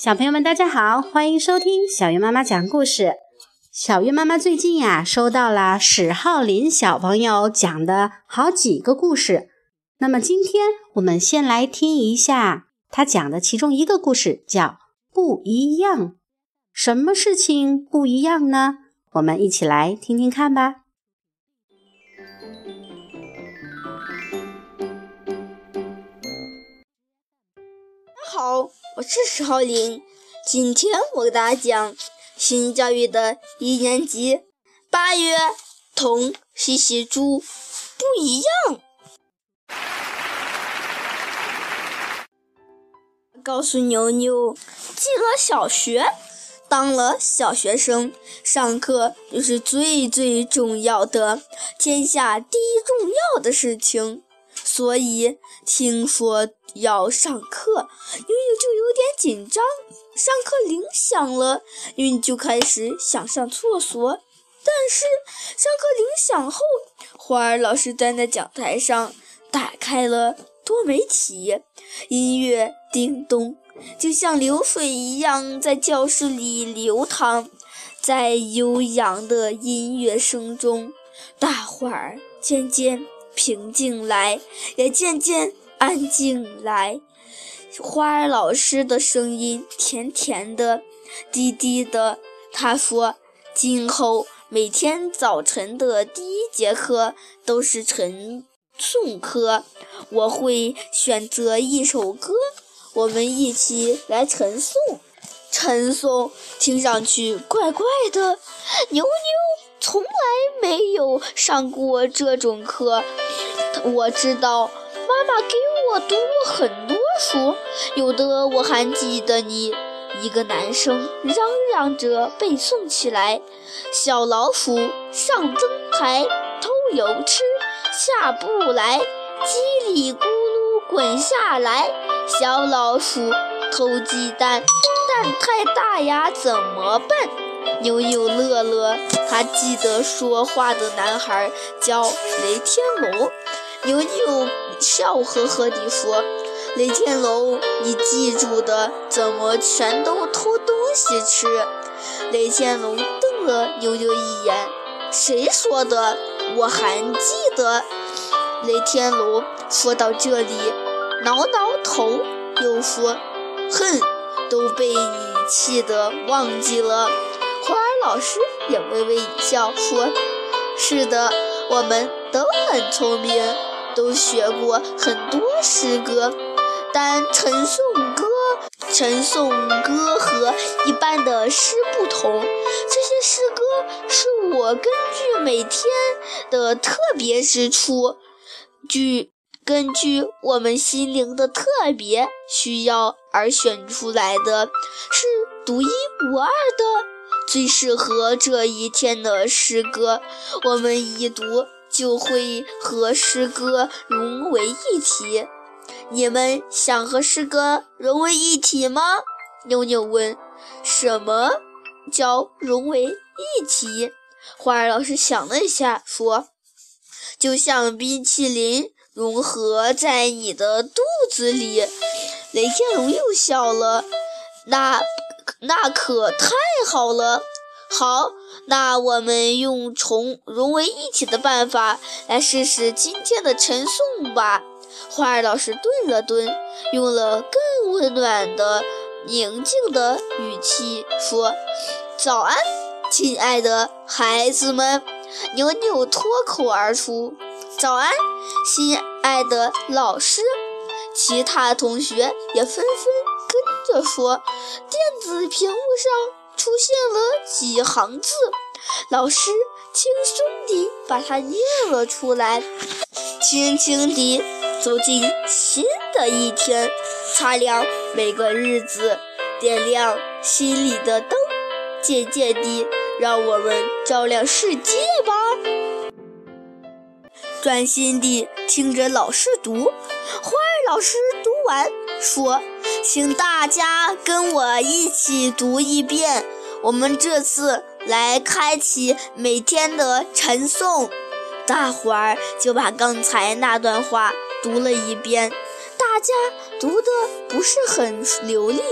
小朋友们，大家好，欢迎收听小月妈妈讲故事。小月妈妈最近呀，收到了史浩林小朋友讲的好几个故事。那么今天我们先来听一下他讲的其中一个故事，叫《不一样》。什么事情不一样呢？我们一起来听听看吧。我是石浩林。今天我给大家讲新教育的一年级八月同西西猪不一样。告诉牛牛，进了小学，当了小学生，上课就是最最重要的，天下第一重要的事情。所以听说要上课，悠悠就有点紧张。上课铃响了，悠悠就开始想上厕所。但是上课铃响后，花儿老师站在讲台上，打开了多媒体，音乐叮咚，就像流水一样在教室里流淌。在悠扬的音乐声中，大伙儿渐渐。平静来，也渐渐安静来。花儿老师的声音甜甜的，低低的。他说：“今后每天早晨的第一节课都是晨诵课，我会选择一首歌，我们一起来晨诵。晨诵听上去怪怪的，牛牛从来没有上过这种课。”我知道，妈妈给我读过很多书，有的我还记得你。一个男生嚷嚷着背诵起来：“小老鼠上灯台，偷油吃，下不来，叽里咕噜滚下来。小老鼠偷鸡蛋，蛋太大呀，怎么办？”牛牛乐乐，他记得说话的男孩叫雷天龙。牛牛笑呵呵地说：“雷天龙，你记住的，怎么全都偷东西吃？”雷天龙瞪了牛牛一眼：“谁说的？我还记得。”雷天龙说到这里，挠挠头，又说：“哼，都被你气得忘记了。”花儿老师也微微一笑，说：“是的，我们都很聪明。”都学过很多诗歌，但晨诵歌、晨诵歌和一般的诗不同。这些诗歌是我根据每天的特别之处，据根据我们心灵的特别需要而选出来的，是独一无二的，最适合这一天的诗歌。我们一读。就会和诗歌融为一体。你们想和诗歌融为一体吗？妞妞问。什么叫融为一体？花儿老师想了一下，说：“就像冰淇淋融合在你的肚子里。”雷天龙又笑了。那那可太好了。好。那我们用重融为一体的办法来试试今天的晨诵吧。花儿老师顿了顿，用了更温暖的、宁静的语气说：“早安，亲爱的孩子们！”牛牛脱口而出：“早安，亲爱的老师！”其他同学也纷纷着说：“电子屏幕上。”出现了几行字，老师轻松地把它念了出来。轻轻地走进新的一天，擦亮每个日子，点亮心里的灯，渐渐地让我们照亮世界吧。专心地听着老师读，花儿老师读完说。请大家跟我一起读一遍。我们这次来开启每天的晨诵，大伙儿就把刚才那段话读了一遍。大家读的不是很流利，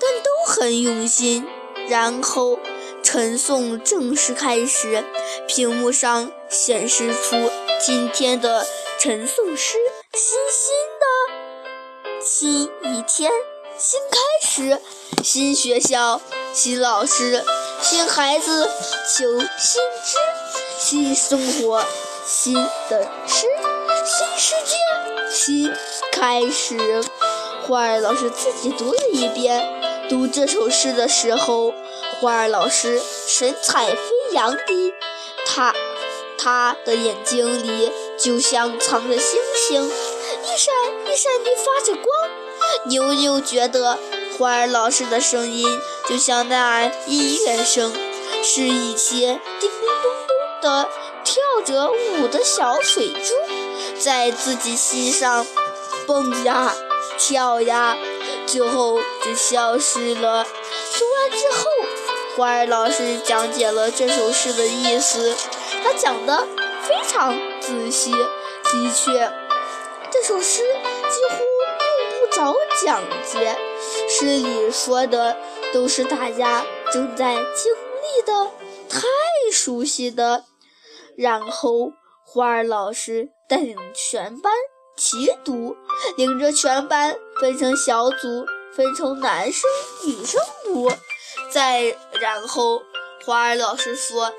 但都很用心。然后晨诵正式开始，屏幕上显示出今天的晨诵诗：欣欣的新一天，新开始，新学校，新老师，新孩子，求新知，新生活，新的诗，新世界，新开始。花儿老师自己读了一遍。读这首诗的时候，花儿老师神采飞扬的，他他的眼睛里就像藏着星星，一闪一闪地发着光。牛牛觉得花儿老师的声音就像那音乐声，是一些叮叮咚咚的跳着舞的小水珠，在自己心上蹦呀跳呀。最后就消失了。读完之后，花儿老师讲解了这首诗的意思，他讲的非常仔细。的确，首诗几乎用不着讲解，诗里说的都是大家正在经历的、太熟悉的。然后，花儿老师带领全班。齐读，领着全班分成小组，分成男生、女生读。再然后，花儿老师说：“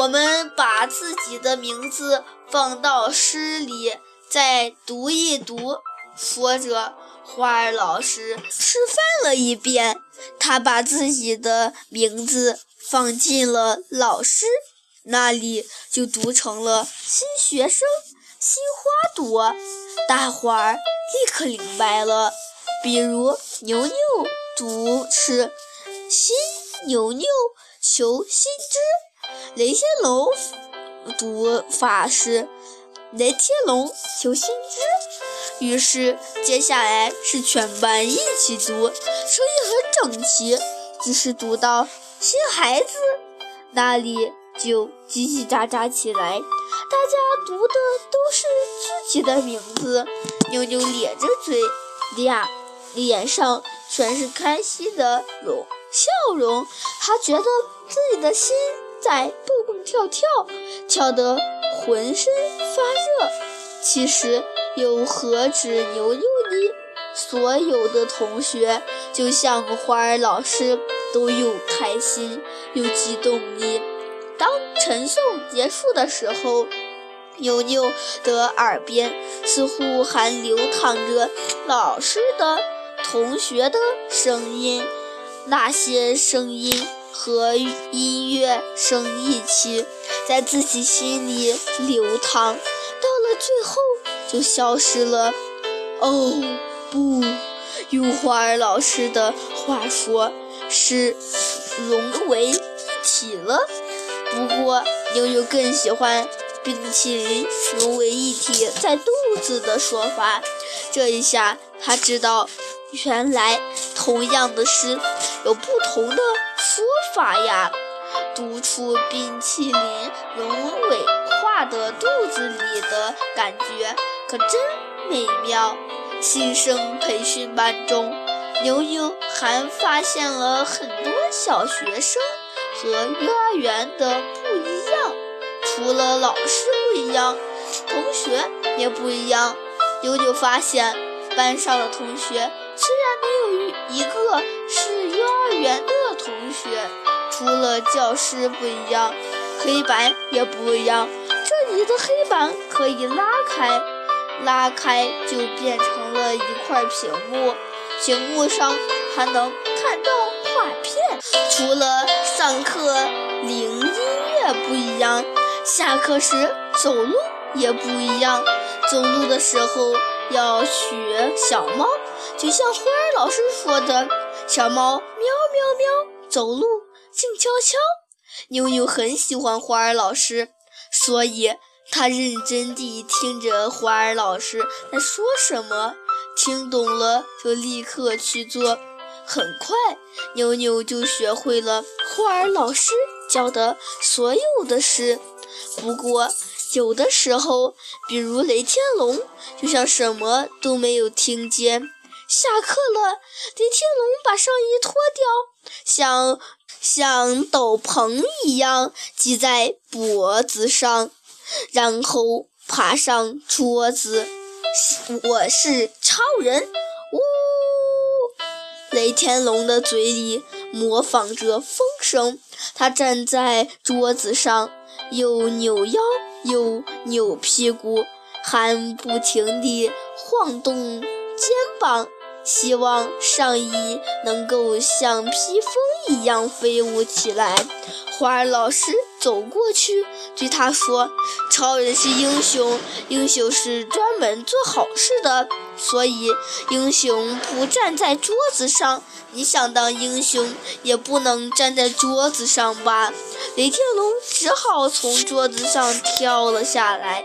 我们把自己的名字放到诗里，再读一读。”说着，花儿老师示范了一遍，他把自己的名字放进了老师那里，就读成了新学生。新花朵，大伙儿立刻明白了。比如牛牛读是新牛牛求新知，雷仙龙读法是雷天龙求新知。于是接下来是全班一起读，声音很整齐。只是读到新孩子那里，就叽叽喳喳起来。大家读的都是自己的名字，妞妞咧着嘴，俩脸上全是开心的容笑容。她觉得自己的心在蹦蹦跳跳，跳得浑身发热。其实又何止牛牛呢？所有的同学，就像花儿老师，都又开心又激动呢。当晨诵结束的时候，牛牛的耳边似乎还流淌着老师的、同学的声音，那些声音和音乐声一起在自己心里流淌，到了最后就消失了。哦，不，用花儿老师的话说，是融为一体了。不过，妞妞更喜欢“冰淇淋融为一体在肚子”的说法。这一下，他知道，原来同样的诗有不同的说法呀。读出冰淇淋融尾化的肚子里的感觉，可真美妙。新生培训班中，妞妞还发现了很多小学生。和幼儿园的不一样，除了老师不一样，同学也不一样。牛牛发现，班上的同学虽然没有一一个是幼儿园的同学，除了教室不一样，黑板也不一样。这里的黑板可以拉开，拉开就变成了一块屏幕，屏幕上还能看到画片。除了上课铃音乐不一样，下课时走路也不一样。走路的时候要学小猫，就像花儿老师说的：“小猫喵喵喵，走路静悄悄。”妞妞很喜欢花儿老师，所以她认真地听着花儿老师在说什么，听懂了就立刻去做。很快，妞妞就学会了花儿老师教的所有的诗。不过，有的时候，比如雷天龙，就像什么都没有听见。下课了，李天龙把上衣脱掉，像像斗篷一样系在脖子上，然后爬上桌子。我是超人，呜！雷天龙的嘴里模仿着风声，他站在桌子上，又扭腰又扭屁股，还不停地晃动肩膀。希望上衣能够像披风一样飞舞起来。花儿老师走过去，对他说：“超人是英雄，英雄是专门做好事的，所以英雄不站在桌子上。你想当英雄，也不能站在桌子上吧？”雷天龙只好从桌子上跳了下来。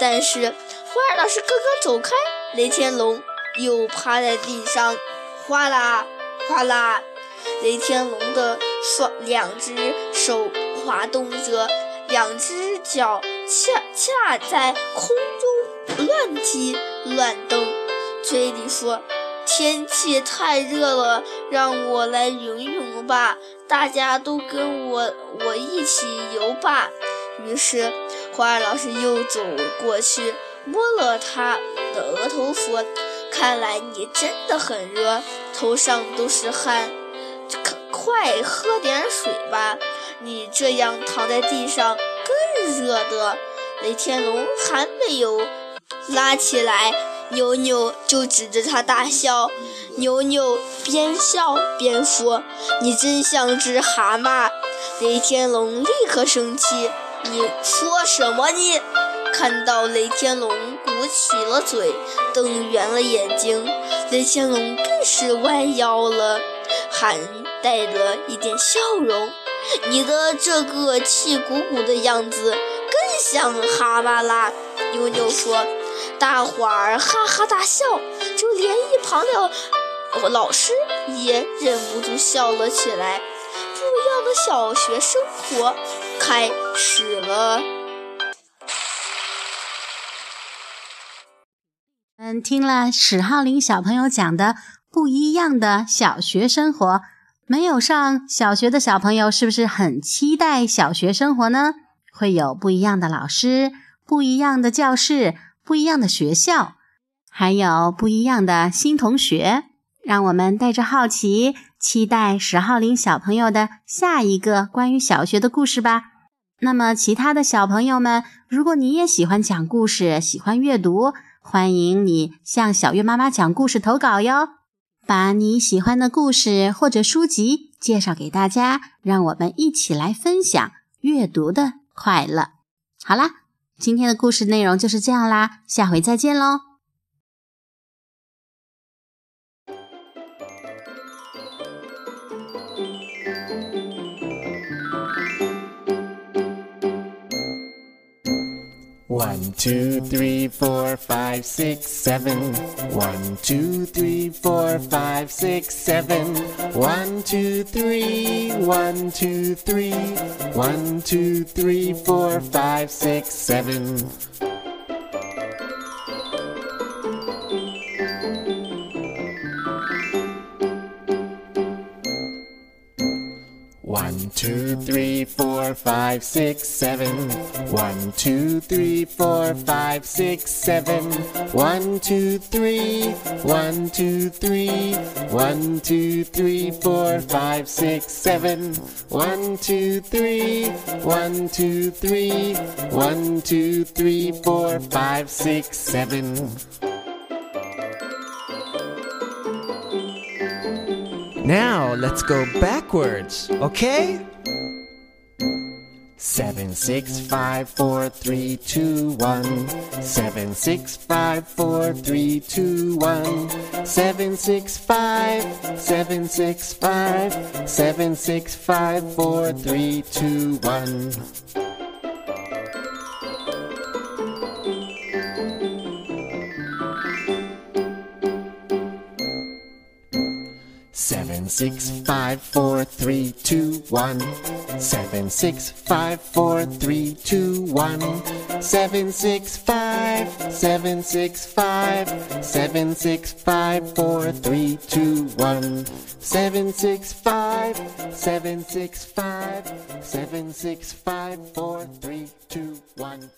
但是花儿老师刚刚走开，雷天龙。又趴在地上，哗啦哗啦，雷天龙的双两只手滑动着，两只脚恰恰在空中乱踢乱蹬，嘴里说：“天气太热了，让我来游泳吧，大家都跟我我一起游吧。”于是花儿老师又走过去，摸了他的额头说。看来你真的很热，头上都是汗，快喝点水吧。你这样躺在地上更热的。雷天龙还没有拉起来，牛牛就指着他大笑。牛牛边笑边说：“你真像只蛤蟆。”雷天龙立刻生气：“你说什么你？”看到雷天龙鼓起了嘴，瞪圆了眼睛，雷天龙更是弯腰了，还带着一点笑容。你的这个气鼓鼓的样子，更像哈巴拉！妞妞说。大伙儿哈哈大笑，就连一旁的老师也忍不住笑了起来。不一样的小学生活开始了。嗯，听了史浩林小朋友讲的不一样的小学生活，没有上小学的小朋友是不是很期待小学生活呢？会有不一样的老师、不一样的教室、不一样的学校，还有不一样的新同学。让我们带着好奇，期待史浩林小朋友的下一个关于小学的故事吧。那么，其他的小朋友们，如果你也喜欢讲故事，喜欢阅读。欢迎你向小月妈妈讲故事投稿哟，把你喜欢的故事或者书籍介绍给大家，让我们一起来分享阅读的快乐。好啦，今天的故事内容就是这样啦，下回再见喽。One, two, three, four, five, six, seven. One, two, three, four, five, six, seven. One, two, three, one, two, three. One, two, three, four, five, six, seven. One, two, three, four, five, six, seven. One, two, three, four, five, six, seven. One, two, three, one, two, three. One, two, three, four, five, six, seven. One, two, three, one, two, three. One, two, three, four, five, six, seven. Now let's go backwards, okay? Seven, six, five, four, three, two, one. Seven, six, five, four, three, two, one. Seven, six, five, seven, six, five. Seven, six, five, four, three, two, one. Seven, six, five, four, three, two, one. Seven, six, five, four, three, two, one. Seven, six, five. seven, six, five, seven, six, five, four, three, two, one. Seven, six, five, seven, six, five, seven, six, five, four, three, two, one.